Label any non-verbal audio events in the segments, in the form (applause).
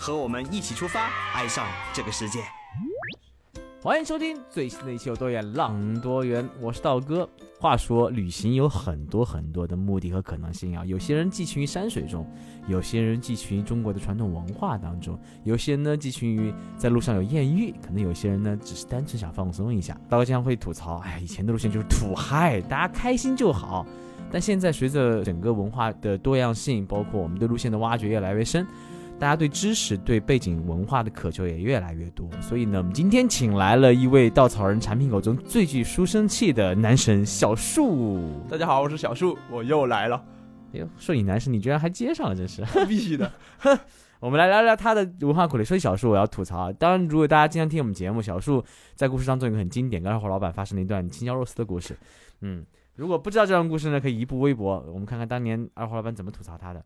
和我们一起出发，爱上这个世界。欢迎收听最新的一期《有多远浪多远》，我是道哥。话说，旅行有很多很多的目的和可能性啊。有些人寄情于山水中，有些人寄情于中国的传统文化当中，有些人呢寄情于在路上有艳遇，可能有些人呢只是单纯想放松一下。道哥经常会吐槽，哎，以前的路线就是土嗨，大家开心就好。但现在随着整个文化的多样性，包括我们对路线的挖掘越来越深。大家对知识、对背景文化的渴求也越来越多，所以呢，我们今天请来了一位稻草人产品口中最具书生气的男神小树。大家好，我是小树，我又来了。哎呦，说你男神，你居然还接上了，真是必须的。(laughs) 我们来聊聊他的文化苦力。说起小树，我要吐槽。当然，如果大家经常听我们节目，小树在故事当中有个很经典，跟二货老板发生了一段青椒肉丝的故事。嗯，如果不知道这段故事呢，可以移步微博，我们看看当年二货老板怎么吐槽他的。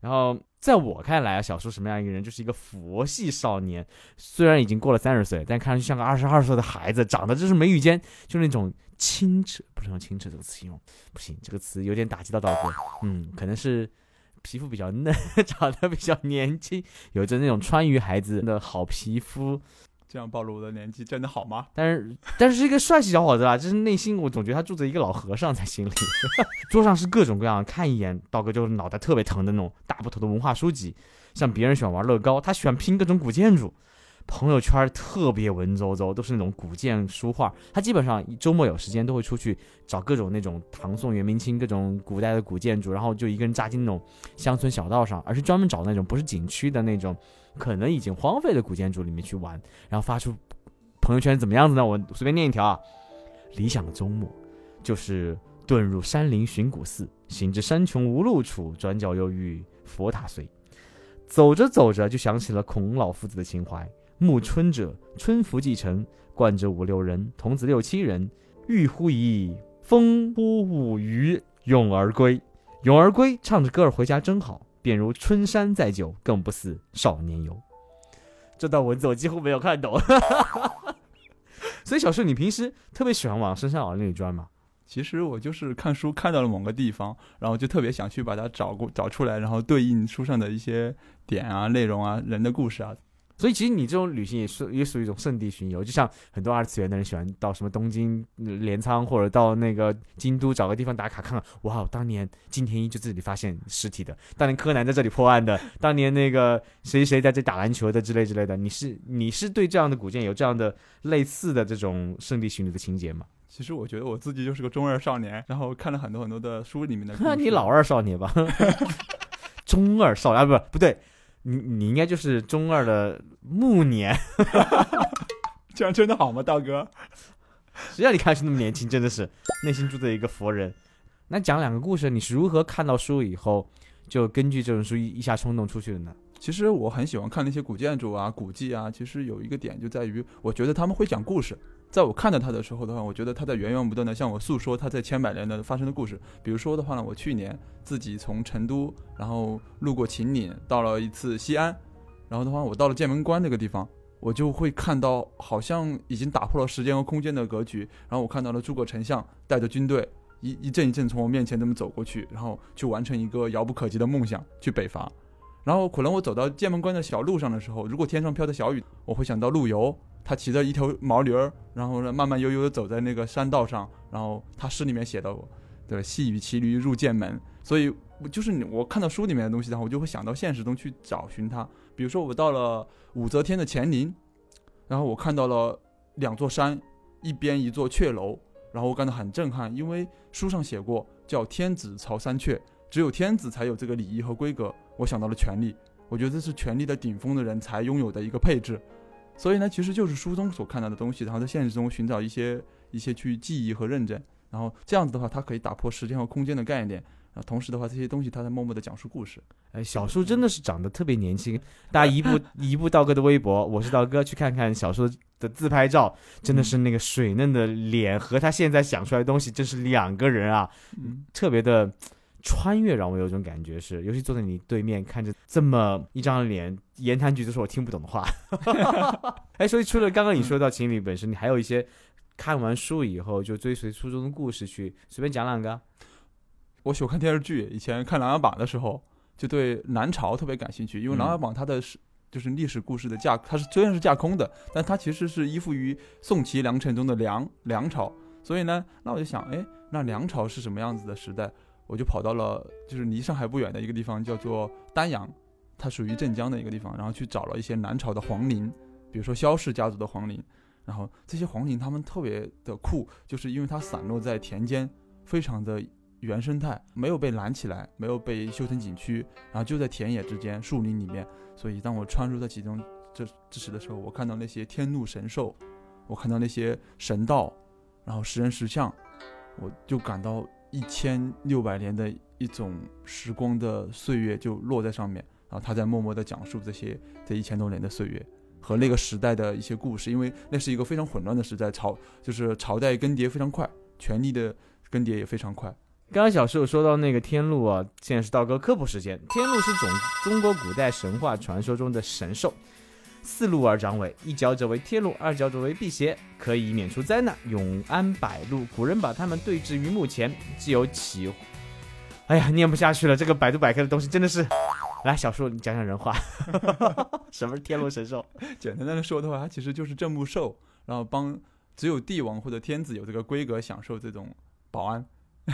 然后，在我看来啊，小叔什么样一个人，就是一个佛系少年。虽然已经过了三十岁，但看上去像个二十二岁的孩子，长得就是眉宇间就那种清澈，不是用清澈这个词形容，不行，这个词有点打击到道哥。嗯，可能是皮肤比较嫩，(laughs) 长得比较年轻，有着那种川渝孩子的好皮肤。这样暴露我的年纪真的好吗？但是，但是是一个帅气小伙子啦，就是内心我总觉得他住着一个老和尚在心里。(laughs) 桌上是各种各样，看一眼道哥就是脑袋特别疼的那种大部头的文化书籍，像别人喜欢玩乐高，他喜欢拼各种古建筑。朋友圈特别文绉绉，都是那种古建书画。他基本上周末有时间都会出去找各种那种唐宋元明清各种古代的古建筑，然后就一个人扎进那种乡村小道上，而是专门找那种不是景区的那种。可能已经荒废的古建筑里面去玩，然后发出朋友圈怎么样子呢？我随便念一条啊。理想的周末就是遁入山林寻古寺，行至山穷无路处，转角又遇佛塔随。走着走着就想起了孔老夫子的情怀。暮春者，春服既成，冠者五六人，童子六七人，欲乎沂，风波舞鱼，咏而归。咏而归，唱着歌儿回家真好。便如春山再久，更不似少年游。这段文字我几乎没有看懂，(laughs) 所以小树，你平时特别喜欢往深山老林里钻吗？其实我就是看书看到了某个地方，然后就特别想去把它找过找出来，然后对应书上的一些点啊、内容啊、人的故事啊。所以其实你这种旅行也是也属于一种圣地巡游，就像很多二次元的人喜欢到什么东京镰仓或者到那个京都找个地方打卡看看，哇，当年金田一就这里发现尸体的，当年柯南在这里破案的，当年那个谁谁在这打篮球的之类之类的，你是你是对这样的古建有这样的类似的这种圣地巡游的情节吗？其实我觉得我自己就是个中二少年，然后看了很多很多的书里面的。那 (laughs) 你老二少年吧？(laughs) 中二少啊不不对。你你应该就是中二的暮年，(laughs) 这样真的好吗，道哥？谁让你看上去那么年轻？真的是内心住着一个佛人。那讲两个故事，你是如何看到书以后就根据这本书一一下冲动出去的呢？其实我很喜欢看那些古建筑啊、古迹啊。其实有一个点就在于，我觉得他们会讲故事。在我看到他的时候的话，我觉得他在源源不断的向我诉说他在千百年的发生的故事。比如说的话呢，我去年自己从成都，然后路过秦岭，到了一次西安，然后的话，我到了剑门关那个地方，我就会看到好像已经打破了时间和空间的格局。然后我看到了诸葛丞相带着军队一一阵一阵从我面前这么走过去，然后去完成一个遥不可及的梦想，去北伐。然后可能我走到剑门关的小路上的时候，如果天上飘着小雨，我会想到陆游。(laughs) 他骑着一头毛驴儿，然后呢，慢慢悠悠的走在那个山道上。然后他诗里面写的，对，细雨骑驴入剑门。所以，就是我看到书里面的东西，然后我就会想到现实中去找寻它。比如说，我到了武则天的乾陵，然后我看到了两座山，一边一座阙楼，然后我感到很震撼，因为书上写过叫天子朝三阙，只有天子才有这个礼仪和规格。我想到了权力，我觉得这是权力的顶峰的人才拥有的一个配置。所以呢，其实就是书中所看到的东西，然后在现实中寻找一些一些去记忆和认证。然后这样子的话，它可以打破时间和空间的概念。啊，同时的话，这些东西它在默默的讲述故事。哎，小树真的是长得特别年轻，(laughs) 大家移步移步道哥的微博，我是道哥，去看看小树的自拍照，真的是那个水嫩的脸和他现在想出来的东西，真是两个人啊，嗯，特别的穿越，让我有种感觉是，尤其坐在你对面看着这么一张脸，言谈举止是我听不懂的话。(laughs) 哎，所以除了刚刚你说到情侣本身，你还有一些看完书以后就追随书中的故事去随便讲两个。我喜欢看电视剧，以前看《琅琊榜》的时候，就对南朝特别感兴趣，因为《琅琊榜》它的是就是历史故事的架，它是虽然是架空的，但它其实是依附于宋齐梁陈中的梁梁朝，所以呢，那我就想，哎，那梁朝是什么样子的时代？我就跑到了就是离上海不远的一个地方，叫做丹阳，它属于镇江的一个地方，然后去找了一些南朝的皇陵，比如说萧氏家族的皇陵，然后这些皇陵他们特别的酷，就是因为它散落在田间，非常的。原生态没有被拦起来，没有被修成景区，然后就在田野之间、树林里面。所以当我穿入在其中这这时的时候，我看到那些天怒神兽，我看到那些神道，然后石人石像，我就感到一千六百年的一种时光的岁月就落在上面。然后他在默默地讲述这些这一千多年的岁月和那个时代的一些故事，因为那是一个非常混乱的时代，朝就是朝代更迭非常快，权力的更迭也非常快。刚刚小时候说到那个天禄啊，现在是道哥科普时间。天禄是种中国古代神话传说中的神兽，四路而长尾，一脚者为天路，二脚者为辟邪，可以免除灾难，永安百路。古人把它们对峙于墓前，既有起。哎呀，念不下去了，这个百度百科的东西真的是。来，小树你讲讲人话，(laughs) 什么是天禄神兽？(laughs) 简单的说的话，它其实就是镇墓兽，然后帮只有帝王或者天子有这个规格享受这种保安。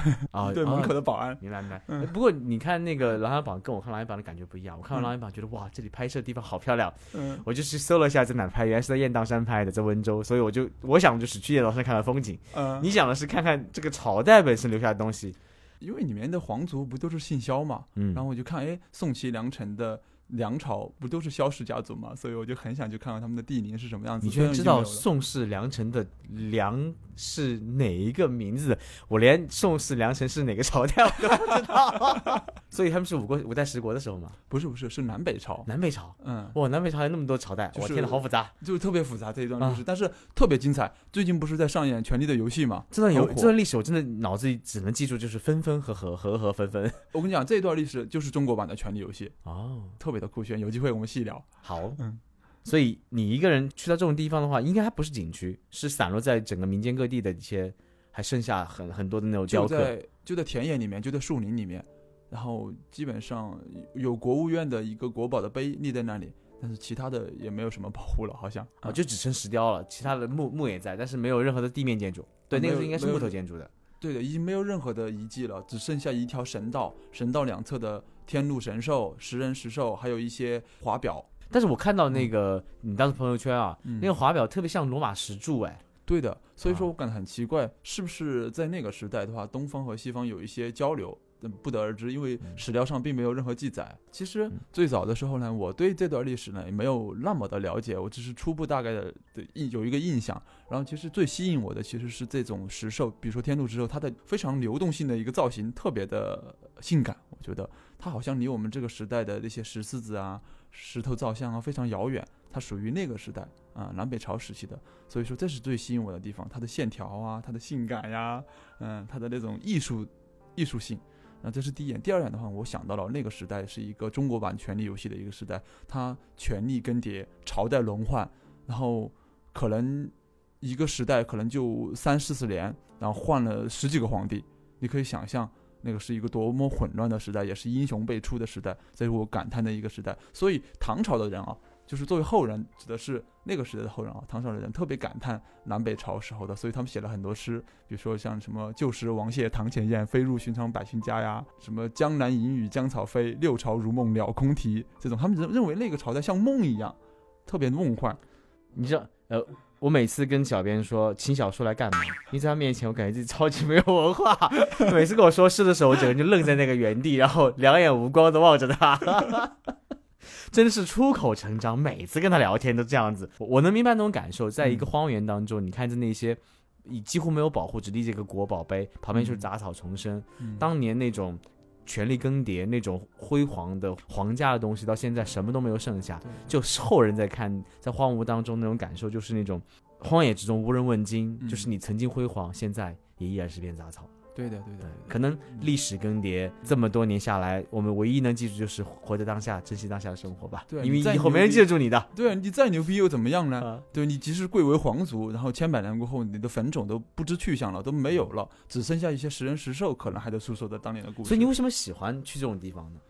(laughs) 啊，对门口的保安，明白明白。不过你看那个《琅琊榜》，跟我看《琅琊榜》的感觉不一样。我看完《琅琊榜》，觉得哇，这里拍摄的地方好漂亮。嗯，我就去搜了一下在哪拍，原来是在雁荡山拍的，在温州。所以我就我想就是去雁荡山看看风景。嗯，你想的是看看这个朝代本身留下的东西，因为里面的皇族不都是姓萧嘛。嗯，然后我就看，哎，宋齐梁陈的。梁朝不都是萧氏家族吗，所以我就很想去看看他们的地名是什么样子。你居然知道宋氏梁陈的梁是哪一个名字？我连宋氏梁陈是哪个朝代我都不知道。(laughs) 所以他们是五国五代十国的时候吗？不是不是，是南北朝。南北朝，嗯，哇，南北朝还有那么多朝代，我天呐，好复杂，就是特别复杂这一段历史，但是特别精彩。最近不是在上演《权力的游戏》吗？这段游这段历史，我真的脑子里只能记住就是分分合合，合合分分。我跟你讲，这一段历史就是中国版的《权力游戏》哦，特别。的酷炫，有机会我们细聊。好，嗯，所以你一个人去到这种地方的话，应该还不是景区，是散落在整个民间各地的一些，还剩下很很多的那种雕刻，就在就在田野里面，就在树林里面，然后基本上有国务院的一个国宝的碑立在那里，但是其他的也没有什么保护了，好像啊，就只剩石雕了，其他的木木也在，但是没有任何的地面建筑。对，那个应该是木头建筑的。对的，已经没有任何的遗迹了，只剩下一条神道，神道两侧的。天禄神兽、食人石兽，还有一些华表。但是我看到那个你当时朋友圈啊，那个华表特别像罗马石柱，哎，对的。所以说我感觉很奇怪，是不是在那个时代的话，东方和西方有一些交流？不得而知，因为史料上并没有任何记载。其实最早的时候呢，我对这段历史呢也没有那么的了解，我只是初步大概的的印有一个印象。然后其实最吸引我的其实是这种石兽，比如说天禄石兽，它的非常流动性的一个造型特别的性感，我觉得它好像离我们这个时代的那些石狮子啊、石头造像啊非常遥远，它属于那个时代啊，南北朝时期的。所以说这是最吸引我的地方，它的线条啊，它的性感呀，嗯，它的那种艺术艺术性。那这是第一眼，第二眼的话，我想到了那个时代是一个中国版《权力游戏》的一个时代，它权力更迭，朝代轮换，然后可能一个时代可能就三四十年，然后换了十几个皇帝，你可以想象那个是一个多么混乱的时代，也是英雄辈出的时代，这是我感叹的一个时代。所以唐朝的人啊。就是作为后人，指的是那个时代的后人啊，唐朝的人特别感叹南北朝时候的，所以他们写了很多诗，比如说像什么“旧时王谢堂前燕，飞入寻常百姓家”呀，什么“江南隐语江草飞，六朝如梦了空啼”这种，他们认认为那个朝代像梦一样，特别梦幻。你知道，呃，我每次跟小编说请小说来干嘛？因为在他面前，我感觉自己超级没有文化。(laughs) 每次跟我说诗的时候，我整个人就愣在那个原地，然后两眼无光的望着他。(laughs) 真的是出口成章，每次跟他聊天都这样子，我能明白那种感受。在一个荒原当中，你看着那些，几乎没有保护，只立着一个国宝碑，旁边就是嗯杂草丛生。嗯当年那种权力更迭、那种辉煌的皇家的东西，到现在什么都没有剩下。就是后人在看，(laughs) 在荒芜当中那种感受，就是那种荒野之中无人问津，嗯就是你曾经辉煌，现在也依然是片杂草。对的对的对，可能历史更迭这么多年下来，我们唯一能记住就是活在当下，珍惜当下的生活吧。对因为再以后没人记得住你的。对你再牛逼又怎么样呢？啊对你即使贵为皇族，然后千百年过后，你的坟冢都不知去向了，都没有了，只剩下一些食人食兽，可能还在诉说着当年的故事。所以你为什么喜欢去这种地方呢？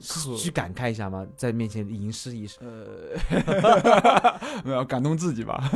是去感慨一下吗？在面前吟诗一首。呃，(laughs) 没有感动自己吧？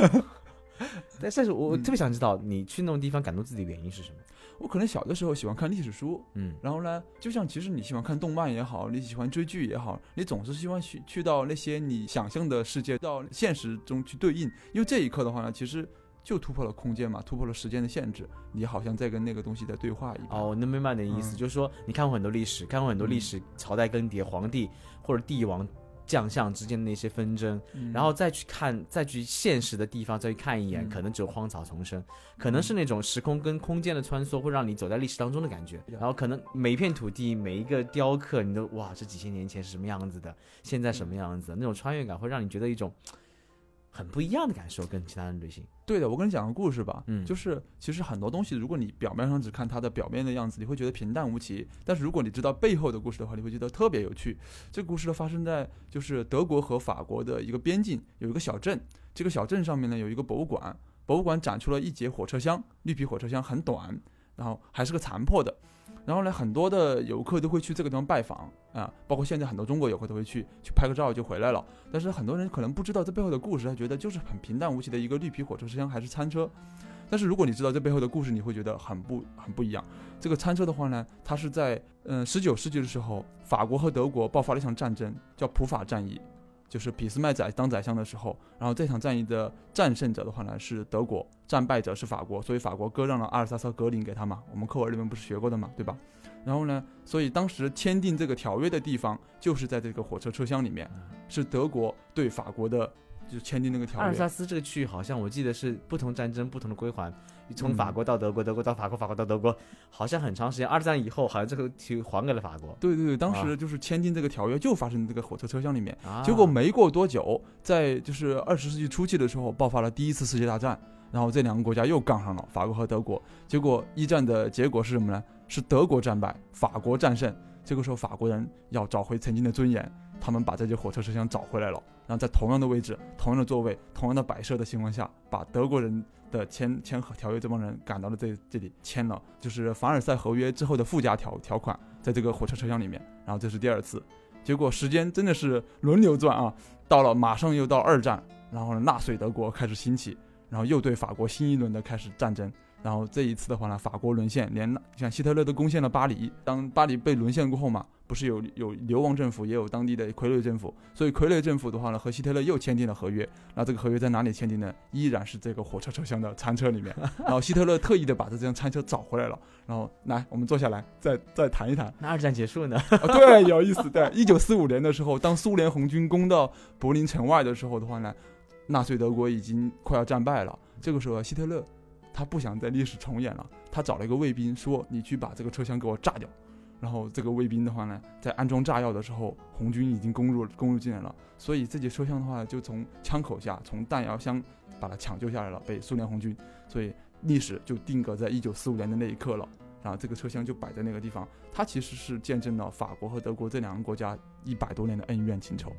但 (laughs) 但是我嗯特别想知道，你去那种地方感动自己的原因是什么？我可能小的时候喜欢看历史书，嗯然后呢，就像其实你喜欢看动漫也好，你喜欢追剧也好，你总是希望去去到那些你想象的世界，到现实中去对应。因为这一刻的话呢，其实就突破了空间嘛，突破了时间的限制，你好像在跟那个东西在对话一样。哦，我能明白你的意思，嗯就是说你看过很多历史，看过很多历史朝代更迭、皇帝或者帝王将相之间的那些纷争，嗯。然后再去看，再去现实的地方再去看一眼，嗯。可能只有荒草丛生，可能是那种时空跟空间的穿梭，会让你走在历史当中的感觉。然后可能每一片土地、每一个雕刻，你都哇，这几千年前是什么样子的，现在什么样子的，那种穿越感会让你觉得一种很不一样的感受，跟其他人旅行。对的，我跟你讲个故事吧，嗯就是其实很多东西，如果你表面上只看它的表面的样子，你会觉得平淡无奇；但是如果你知道背后的故事的话，你会觉得特别有趣。这个故事呢，发生在就是德国和法国的一个边境，有一个小镇，这个小镇上面呢有一个博物馆，博物馆展出了一节火车厢，绿皮火车厢很短，然后还是个残破的。然后呢，很多的游客都会去这个地方拜访啊，包括现在很多中国游客都会去，去拍个照就回来了。但是很多人可能不知道这背后的故事，他觉得就是很平淡无奇的一个绿皮火车车厢还是餐车。但是如果你知道这背后的故事，你会觉得很不很不一样。这个餐车的话呢，它是在嗯十九世纪的时候，法国和德国爆发了一场战争，叫普法战役，就是俾斯麦宰当宰相的时候，然后这场战役的战胜者的话呢是德国，战败者是法国，所以法国割让了阿尔萨斯和格林给他嘛，我们课文里面不是学过的嘛，对吧？然后呢，所以当时签订这个条约的地方就是在这个火车车厢里面，是德国对法国的，就签订那个条约。阿尔萨斯这个区域好像我记得是不同战争不同的归还，从嗯法国到德国，德国到法国，法国到德国，好像很长时间。二战以后，好像这个区域还给了法国。对对对，当啊时就是签订这个条约，就发生在这个火车车厢里面。啊结果没过多久，在就是二十世纪初期的时候，爆发了第一次世界大战，然后这两个国家又杠上了，法国和德国。结果一战的结果是什么呢？是德国战败，法国战胜。这个时候，法国人要找回曾经的尊严，他们把这节火车车厢找回来了，然后在同样的位置、同样的座位、同样的摆设的情况下，把德国人的签签和条约这帮人赶到了这这里签了，就是凡尔赛合约之后的附加条条款，在这个火车车厢里面。然后这是第二次，结果时间真的是轮流转啊，到了马上又到二战，然后呢，纳粹德国开始兴起，然后又对法国新一轮的开始战争。然后这一次的话呢，法国沦陷，连像希特勒都攻陷了巴黎。当巴黎被沦陷过后嘛，不是有有流亡政府，也有当地的傀儡政府。所以傀儡政府的话呢，和希特勒又签订了合约。那这个合约在哪里签订呢？依然是这个火车车厢的餐车里面。(laughs) 然后希特勒特意的把这辆餐车找回来了。然后来，我们坐下来再再谈一谈。那二战结束呢？啊，对，有意思。对，一九四五年的时候，当苏联红军攻到柏林城外的时候的话呢，纳粹德国已经快要战败了。这个时候，希特勒他不想在历史重演了，他找了一个卫兵说：“你去把这个车厢给我炸掉。”然后这个卫兵的话呢，在安装炸药的时候，红军已经攻入攻入进来了，所以这节车厢的话就从枪口下，从弹药箱把它抢救下来了，被苏联红军。所以历史就定格在一九四五年的那一刻了。然后这个车厢就摆在那个地方，它其实是见证了法国和德国这两个国家一百多年的恩怨情仇。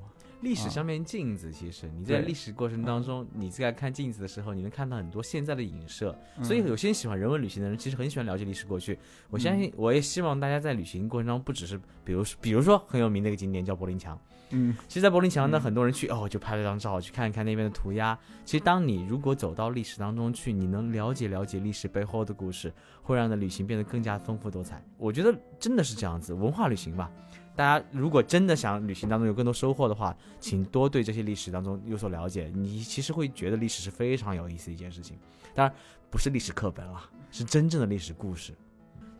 历史像面镜子，其实你在历史过程当中，你在看镜子的时候，你能看到很多现在的影射。嗯所以有些人喜欢人文旅行的人，其实很喜欢了解历史过去。我相信，我也希望大家在旅行过程中，不只是比如比如说很有名的一个景点叫柏林墙。嗯其实，在柏林墙呢，嗯很多人去哦，就拍了张照，去看一看那边的涂鸦。其实，当你如果走到历史当中去，你能了解了解历史背后的故事，会让你的旅行变得更加丰富多彩。我觉得真的是这样子，文化旅行吧。大家如果真的想旅行当中有更多收获的话，请多对这些历史当中有所了解。你其实会觉得历史是非常有意思的一件事情。当然，不是历史课本了，是真正的历史故事。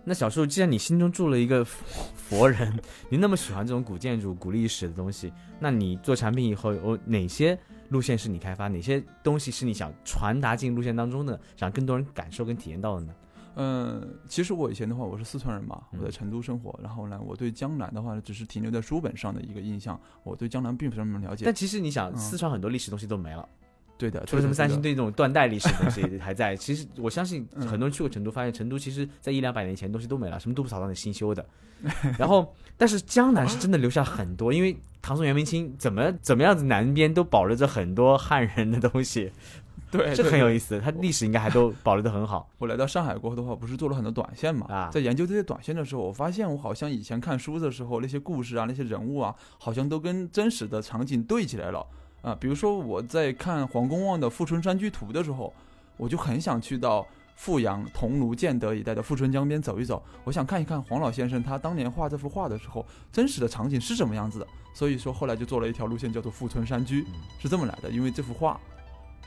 那小树，既然你心中住了一个佛人，(laughs) 你那么喜欢这种古建筑、古历史的东西，那你做产品以后有哪些路线是你开发？哪些东西是你想传达进路线当中的，让更多人感受跟体验到的呢？嗯，其实我以前的话，我是四川人嘛，嗯。我在成都生活，然后呢，我对江南的话呢，只是停留在书本上的一个印象，我对江南并不是那么了解。但。其实你想，嗯。四川很多历史东西都没了，对的，除了什么三星对堆这种断代历史的东西 (laughs) 还在。其实我相信嗯很多人去过成都，发现成都其实在一两百年前东西都没了，什么杜甫草堂得新修的。(laughs) 然后，但是江南是真的留下很多，因为唐宋元明清怎么怎么样子，南边都保留着很多汉人的东西，(laughs) 对，这很有意思。它历史应该还都保留的很好。我来到上海过后的话，不是做了很多短线嘛？啊在研究这些短线的时候，我发现我好像以前看书的时候，那些故事啊、那些人物啊，好像都跟真实的场景对起来了啊。比如说我在看黄公望的《富春山居图》的时候，我就很想去到富阳、桐庐、建德一带的富春江边走一走，我想看一看黄老先生他当年画这幅画的时候，真实的场景是什么样子的。所以说后来就做了一条路线，叫做富春山居，是这么来的。因为这幅画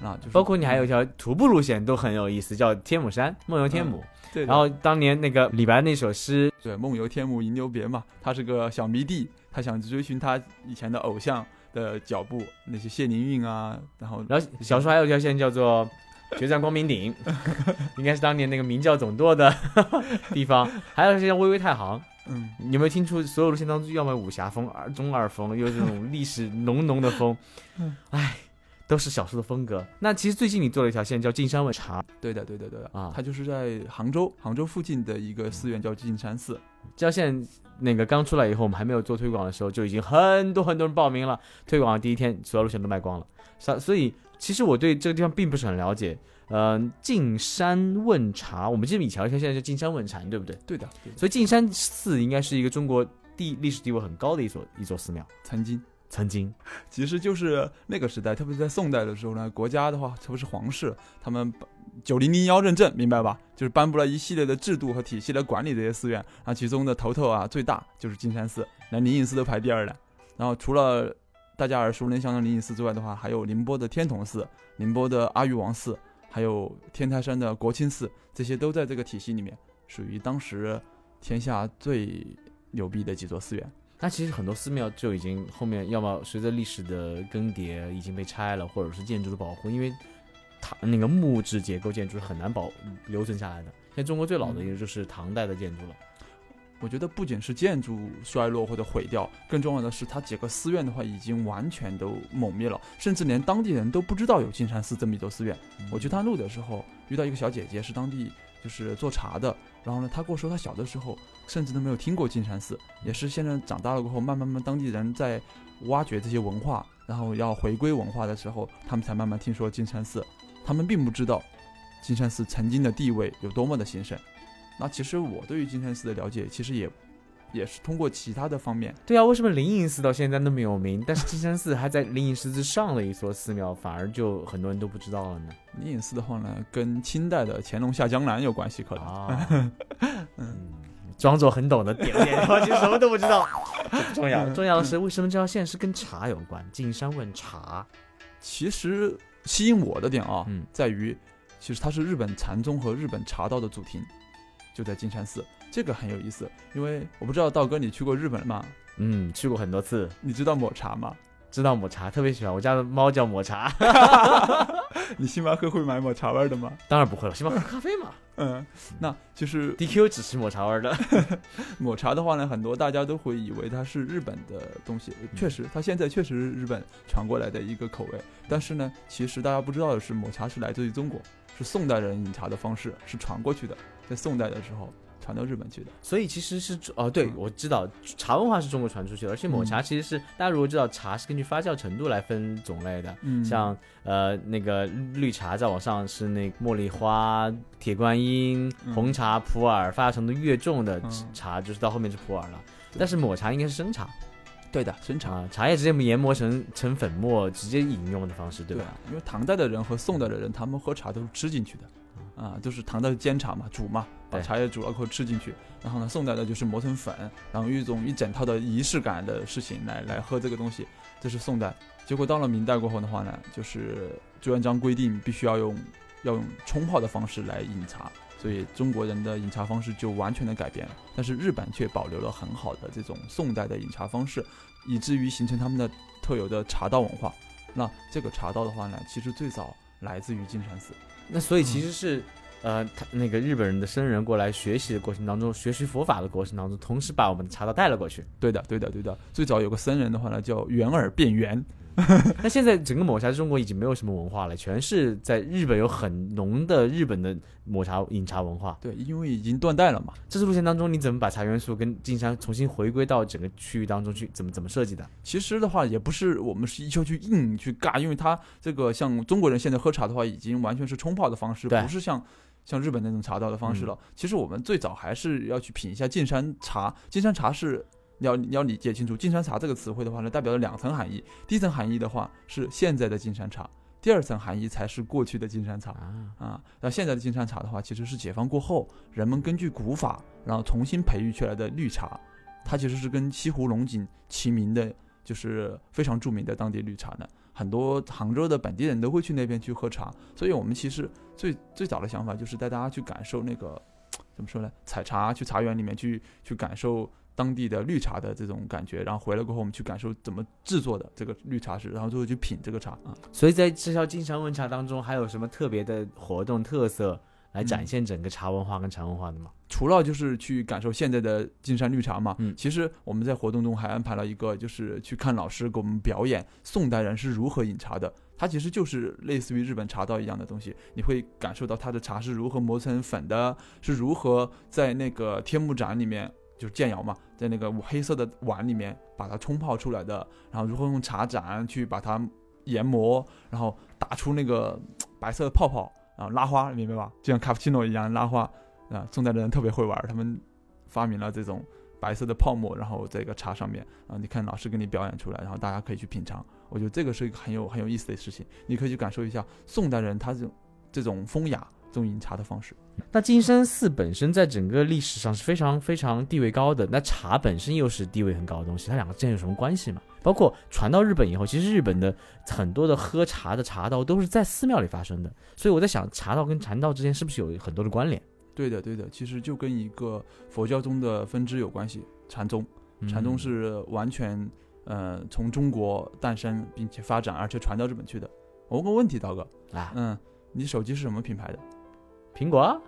啊，就是包括你还有一条徒步路线都很有意思，叫天母山梦游天母。对，然后当年那个李白那首诗，对，梦游天母吟留别嘛，他是个小迷弟，他想追寻他以前的偶像的脚步，那些谢灵运啊，然后然后小说还有一条线叫做决战光明顶，(laughs) 应该是当年那个明教总舵的 (laughs) 地方。还有一条线叫巍巍太行，嗯，你有没有听出所有路线当中，要么武侠风、二中二风，又是这种历史浓浓的风嗯，唉，都是小说的风格。那其实最近你做了一条线叫进山问茶，对的，对的，对的啊它就是在杭州，杭州附近的一个寺院叫径山寺，这条线那个刚出来以后，我们还没有做推广的时候，就已经很多很多人报名了。推广的第一天，所有路线都卖光了。所所以，其实我对这个地方并不是很了解。嗯、进山问茶，我们记得以前有一条线叫径山问禅，对不对？对的，对的所以进山寺应该是一个中国地历史地位很高的一所一座寺庙，曾经。曾经。其实就是那个时代，特别是在宋代的时候呢，国家的话，特别是皇室，他们九零零幺认证，明白吧？就是颁布了一系列的制度和体系来管理这些寺院。啊，其中的头头啊，最大就是金山寺，连灵隐寺都排第二了。然后除了大家耳熟能详的灵隐寺之外的话，还有宁波的天童寺、宁波的阿育王寺，还有天台山的国清寺，这些都在这个体系里面，属于当时天下最牛逼的几座寺院。那其实很多寺庙就已经后面要么随着历史的更迭已经被拆了，或者是建筑的保护，因为它那个木质结构建筑是很难保留存下来的。现在中国最老的也就是唐代的建筑了。我觉得不仅是建筑衰落或者毁掉，更重要的是它几个寺院的话已经完全都泯灭了，甚至连当地人都不知道有金山寺这么一座寺院。我去探路的时候遇到一个小姐姐，是当地就是做茶的，然后呢，他跟我说他小的时候甚至都没有听过金山寺，也是现在长大了过后，慢慢慢当地人在挖掘这些文化，然后要回归文化的时候，他们才慢慢听说金山寺，他们并不知道金山寺曾经的地位有多么的兴盛。那其实我对于金山寺的了解，其实也也是通过其他的方面。对啊，为什么灵隐寺到现在那么有名，但是金山寺还在灵隐寺之上的一所寺庙，反而就很多人都不知道了呢？灵隐寺的话呢，跟清代的乾隆下江南有关系，可能。啊，(laughs) 嗯，装作很懂的点了点头，其实什么都不知道，(laughs) 不重要。重要的是为什么这条线是跟茶有关？金山问茶，其实吸引我的点啊，嗯在于其实它是日本禅宗和日本茶道的祖庭，就在金山寺，这个很有意思。因为我不知道道哥你去过日本吗？嗯，去过很多次，你知道抹茶吗？知道抹茶，特别喜欢。我家的猫叫抹茶，(laughs) 你星巴克会买抹茶味儿的吗？当然不会了，星巴克咖啡嘛嗯，那就是 DQ 只吃抹茶味儿的。(laughs) 抹茶的话呢，很多大家都会以为它是日本的东西，确实，它现在确实是日本传过来的一个口味。但是呢，其实大家不知道的是，抹茶是来自于中国，是宋代人饮茶的方式是传过去的，在宋代的时候传到日本去的。所以其实是哦，对，我知道茶文化是中国传出去的，而且抹茶其实是、大家如果知道茶是根据发酵程度来分种类的，嗯像呃那个绿茶再往上是那茉莉花、铁观音、嗯红茶、普洱，发酵程度越重的嗯茶就是到后面是普洱了。但是抹茶应该是生茶对的，生茶。啊，茶叶直接研磨成成粉末，直接饮用的方式，对吧？啊，因为唐代的人和宋代的人，他们喝茶都是吃进去的，啊，就是唐代是煎茶嘛，煮嘛，把茶叶煮了后吃进去，然后呢，宋代的就是磨成粉，然后用一种一整套的仪式感的事情来来喝这个东西，这是宋代。结果到了明代过后的话呢，就是朱元璋规定必须要用要用冲泡的方式来饮茶，所以中国人的饮茶方式就完全的改变了。但是日本却保留了很好的这种宋代的饮茶方式，以至于形成他们的特有的茶道文化。那这个茶道的话呢，其实最早来自于金蝉寺。那所以其实是，呃，他那个日本人的僧人过来学习的过程当中，学习佛法的过程当中，同时把我们的茶道带了过去。对的，对的，对的。最早有个僧人的话呢，叫圆耳辩圆。(laughs) 那现在整个抹茶在中国已经没有什么文化了，全是在日本有很浓的日本的抹茶饮茶文化。对，因为已经断代了嘛。这次路线当中，你怎么把茶元素跟金山重新回归到整个区域当中去？怎么怎么设计的？其实的话，也不是我们是一球去硬去尬，因为它这个像中国人现在喝茶的话，已经完全是冲泡的方式，不是像。像日本那种茶道的方式了，其实我们最早还是要去品一下金山茶。金山茶是你要你要理解清楚，金山茶这个词汇的话呢，代表了两层含义。第一层含义的话是现在的金山茶，第二层含义才是过去的金山茶啊，啊。那现在的金山茶的话，其实是解放过后人们根据古法，然后重新培育出来的绿茶，它其实是跟西湖龙井齐名的，就是非常著名的当地绿茶呢。很多杭州的本地人都会去那边去喝茶，所以我们其实最最早的想法就是带大家去感受那个怎么说呢？采茶去茶园里面去去感受当地的绿茶的这种感觉，然后回来过后我们去感受怎么制作的这个绿茶是，然后最后去品这个茶啊。所以在这条金山问茶当中，还有什么特别的活动特色来展现整个茶文化跟茶文化的吗？除了就是去感受现在的金山绿茶嘛，嗯其实我们在活动中还安排了一个，就是去看老师给我们表演宋代人是如何饮茶的。它其实就是类似于日本茶道一样的东西，你会感受到它的茶是如何磨成粉的，是如何在那个天目盏里面就是建窑嘛，在那个黑色的碗里面把它冲泡出来的，然后如何用茶盏去把它研磨，然后打出那个白色的泡泡，然后拉花，明白吧？就像卡布奇诺一样拉花。啊，宋代的人特别会玩，他们发明了这种白色的泡沫，然后在一个茶上面，啊，你看老师给你表演出来，然后大家可以去品尝。我觉得这个是一个很有很有意思的事情，你可以去感受一下宋代人他这种这种风雅、这种饮茶的方式。那金山寺本身在整个历史上是非常非常地位高的，那茶本身又是地位很高的东西，它两个之间有什么关系吗？包括传到日本以后，其实日本的很多的喝茶的茶道都是在寺庙里发生的，所以我在想，茶道跟禅道之间是不是有很多的关联？对的，对的，其实就跟一个佛教中的分支有关系，禅宗。禅宗嗯是完全呃从中国诞生并且发展，而且传到日本去的。我问个问题，刀哥，啊，嗯，你手机是什么品牌的？苹果啊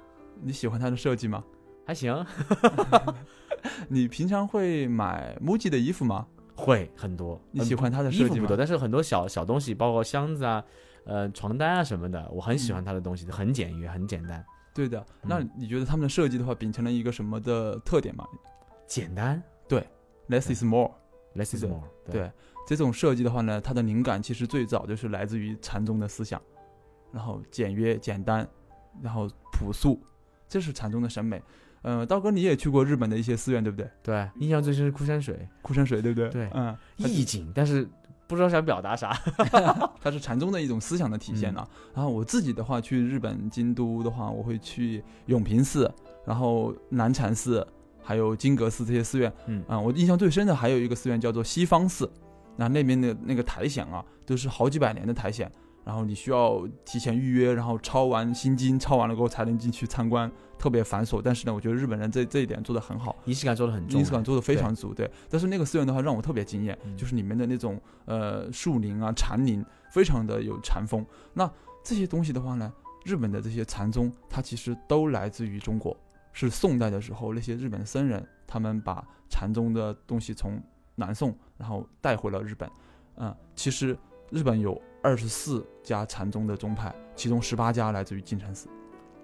你喜欢它的设计吗？还行，(laughs) 你平常会买 MUJI 的衣服吗？会很多。你喜欢它的设计吗？服不多，但是很多小小东西，包括箱子啊、呃床单啊什么的，我很喜欢它的东西，很简约，很简单，对的。那嗯你觉得他们的设计的话，秉承了一个什么的特点吗简单对，less is more，less is more。对这种设计的话呢，它的灵感其实最早就是来自于禅宗的思想，然后简约简单，然后朴素，这是禅宗的审美。呃，刀哥你也去过日本的一些寺院，对不对？对，印象最深是枯山水，枯山水，对不对？对嗯，意境，但是不知道想表达啥。(laughs) 它是禅宗的一种思想的体现呢啊。然后我自己的话，去日本京都的话，我会去永平寺，然后南禅寺，还有金阁寺这些寺院。嗯啊、我印象最深的还有一个寺院叫做西方寺，那那边的那个苔藓啊，都是好几百年的苔藓，然后你需要提前预约，然后抄完心经，抄完了过后才能进去参观，特别繁琐。但是呢，我觉得日本人这这一点做得很好。仪式感做的很重，仪式感做的非常足，对。但是那个寺院的话，让我特别惊艳，嗯就是里面的那种呃树林啊、禅林，非常的有禅风。那这些东西的话呢，日本的这些禅宗，它其实都来自于中国。是宋代的时候，那些日本的僧人，他们把禅宗的东西从南宋，然后带回了日本。嗯，其实日本有二十四家禅宗的宗派，其中十八家来自于金山寺，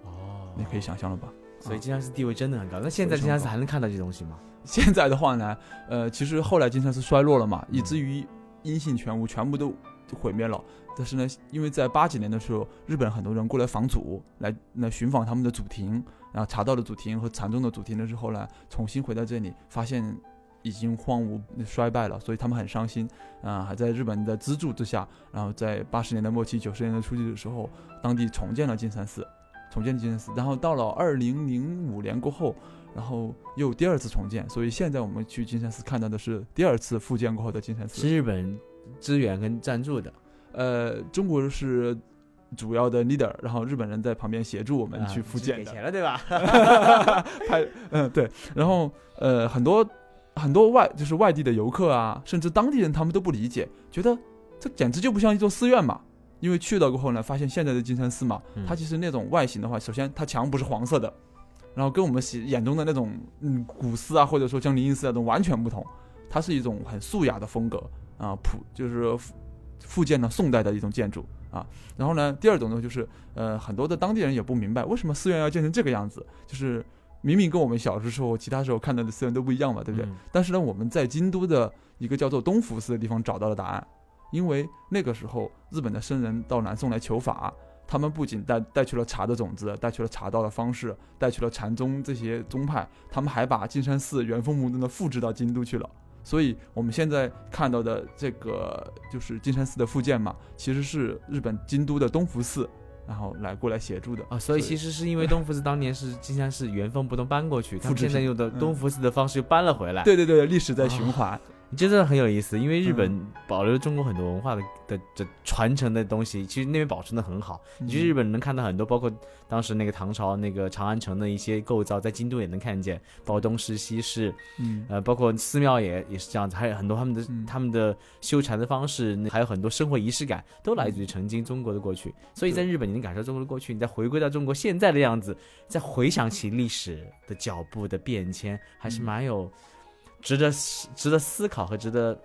哦，你可以想象了吧？所以啊金山寺地位真的很高。那现在金山寺还能看到这些东西吗？现在的话呢，呃，其实后来金山寺衰落了嘛，嗯以至于音信全无，全部都毁灭了。但是呢，因为在八几年的时候，日本很多人过来访祖，来来寻访他们的祖庭，然后查到了祖庭和禅宗的祖庭的时候呢，重新回到这里，发现已经荒芜衰败了，所以他们很伤心啊、还在日本的资助之下，然后在八十年代末期、九十年代初期的时候，当地重建了金山寺，重建了金山寺，然后到了二零零五年过后。然后又第二次重建，所以现在我们去金山寺看到的是第二次复建过后的金山寺是寺。日本资源跟赞助的，呃，中国是主要的 leader，然后日本人在旁边协助我们啊去复建的。给钱了对吧？(laughs) 拍，嗯，对。然后呃，很多很多外就是外地的游客啊，甚至当地人他们都不理解，觉得这简直就不像一座寺院嘛。因为去了过后呢，发现现在的金山寺嘛，嗯它其实那种外形的话，首先它墙不是黄色的，然后跟我们喜眼中的那种嗯古寺啊，或者说像灵隐寺那种完全不同，它是一种很素雅的风格啊，普就是复复建了宋代的一种建筑啊。然后呢，第二种呢就是呃很多的当地人也不明白为什么寺院要建成这个样子，就是明明跟我们小时候其他时候看到的寺院都不一样嘛，对不对？嗯但是呢，我们在京都的一个叫做东福寺的地方找到了答案，因为那个时候日本的僧人到南宋来求法，他们不仅带带去了茶的种子，带去了茶道的方式，带去了禅宗这些宗派，他们还把金山寺原封不动的复制到京都去了。所以我们现在看到的这个就是金山寺的复建嘛，其实是日本京都的东福寺，然后来过来协助的啊，所以所以其实是因为 (laughs) 东福寺当年是金山寺原封不动搬过去，他们现在用的嗯东福寺的方式又搬了回来。对对对，历史在循环。真的很有意思，因为日嗯。本保留了中国很多文化的的的传承的东西，其实那边保存的很好。你去嗯日本能看到很多，包括当时那个唐朝那个长安城的一些构造，在京都也能看见，包括东市、西市，嗯。呃，包括寺庙也也是这样子，还有很多他们的、嗯他们的修禅的方式，还有很多生活仪式感，都来自于曾经中国的过去。所以在日本，你能感受中国的过去，你再回归到中国现在的样子，再回想起历史的脚步的变迁，还是嗯。蛮有值得思值得思考和值得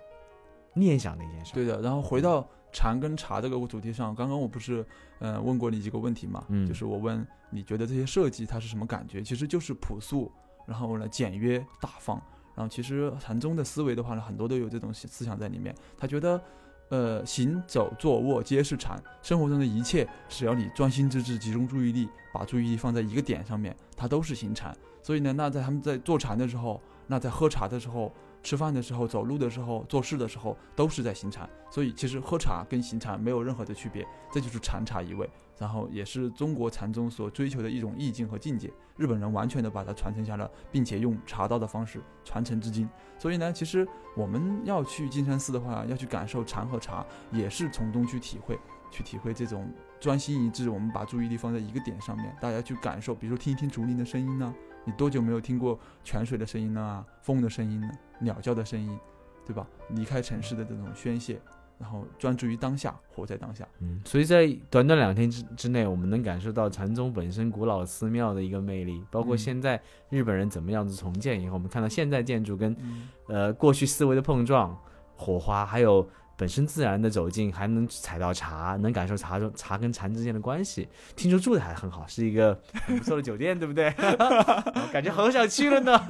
念想的一件事。对的，然后回到禅跟茶这个主题上，刚刚我不是呃问过你几个问题嘛？嗯就是我问你觉得这些设计它是什么感觉？其实就是朴素，然后呢简约大方。然后其实禅宗的思维的话呢，很多都有这种思思想在里面。他觉得，呃，行走坐卧皆是禅，生活中的一切，只要你专心致志，集中注意力，把注意力放在一个点上面，它都是行禅。所以呢，那在他们在坐禅的时候，那在喝茶的时候，吃饭的时候、走路的时候、做事的时候，都是在行禅。所以其实喝茶跟行禅没有任何的区别，这就是禅茶一味。然后也是中国禅宗所追求的一种意境和境界。日本人完全的把它传承下来，并且用茶道的方式传承至今。所以呢，其实我们要去金山寺的话，要去感受禅和茶，也是从中去体会，去体会这种专心一致。我们把注意力放在一个点上面，大家去感受，比如说听一听竹林的声音呢、你多久没有听过泉水的声音了啊？风的声音呢？鸟叫的声音，对吧？离开城市的这种宣泄，然后专注于当下，活在当下。嗯，所以在短短两天之之内，我们能感受到禅宗本身古老寺庙的一个魅力，包括嗯现在日本人怎么样子重建以后，我们看到现在建筑跟嗯呃过去思维的碰撞、火花，还有本身自然的走进，还能采到茶，能感受茶中茶跟禅之间的关系。听说住的还很好，是一个很不错的酒店，对不对？我 (laughs) (laughs) 感觉好想去了呢。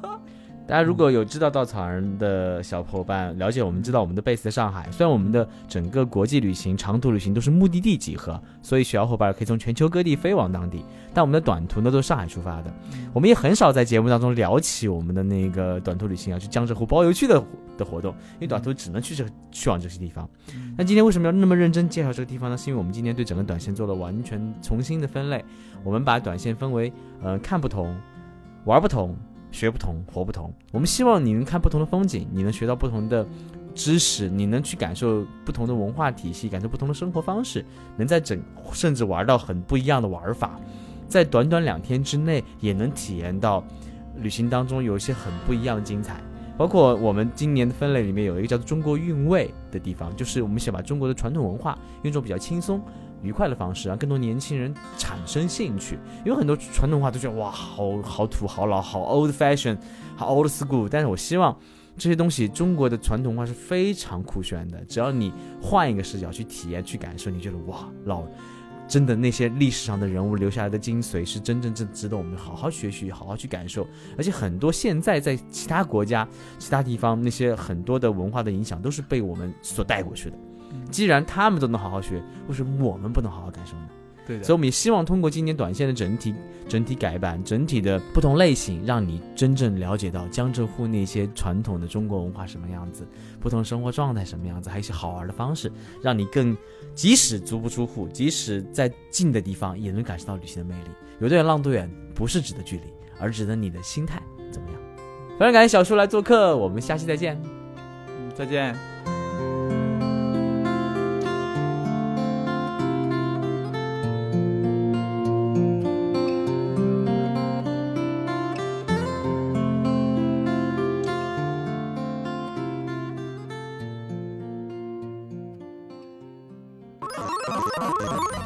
(laughs) 大家如果有知道稻草人的小伙伴，了解我们知道我们的 base 在上海，虽然我们的整个国际旅行、长途旅行都是目的地集合，所以小伙伴可以从全球各地飞往当地，但我们的短途呢都是上海出发的。我们也很少在节目当中聊起我们的那个短途旅行啊，去江浙沪包邮区的的活动，因为短途只能去这去往这些地方。那今天为什么要那么认真介绍这个地方呢？是因为我们今天对整个短线做了完全重新的分类，我们把短线分为呃看不同、玩不同、学不同、活不同。我们希望你能看不同的风景，你能学到不同的知识，你能去感受不同的文化体系，感受不同的生活方式，能在整甚至玩到很不一样的玩法，在短短两天之内也能体验到旅行当中有一些很不一样的精彩。包括我们今年的分类里面有一个叫做“中国韵味”的地方，就是我们想把中国的传统文化用一种比较轻松、愉快的方式，让更多年轻人产生兴趣。因为很多传统文化都觉得哇，好好土、好老、好 old fashion、好 old school，但是我希望这些东西，中国的传统文化是非常酷炫的。只要你换一个视角去体验、去感受，你觉得哇，老真的那些历史上的人物留下来的精髓是真正正值得我们好好学习、好好去感受。而且很多现在在其他国家、其他地方那些很多的文化的影响，都是被我们所带过去的。既然他们都能好好学，为什么我们不能好好感受呢？对的，所以我们也希望通过今年短线的整体整体改版、整体的不同类型，让你真正了解到江浙沪那些传统的中国文化什么样子，不同生活状态什么样子，还有一些好玩的方式，让你更即使足不出户，即使在近的地方，也能感受到旅行的魅力。有的远浪多远，不是指的距离，而指的你的心态怎么样。非常感谢小叔来做客，我们下期再见。嗯再见。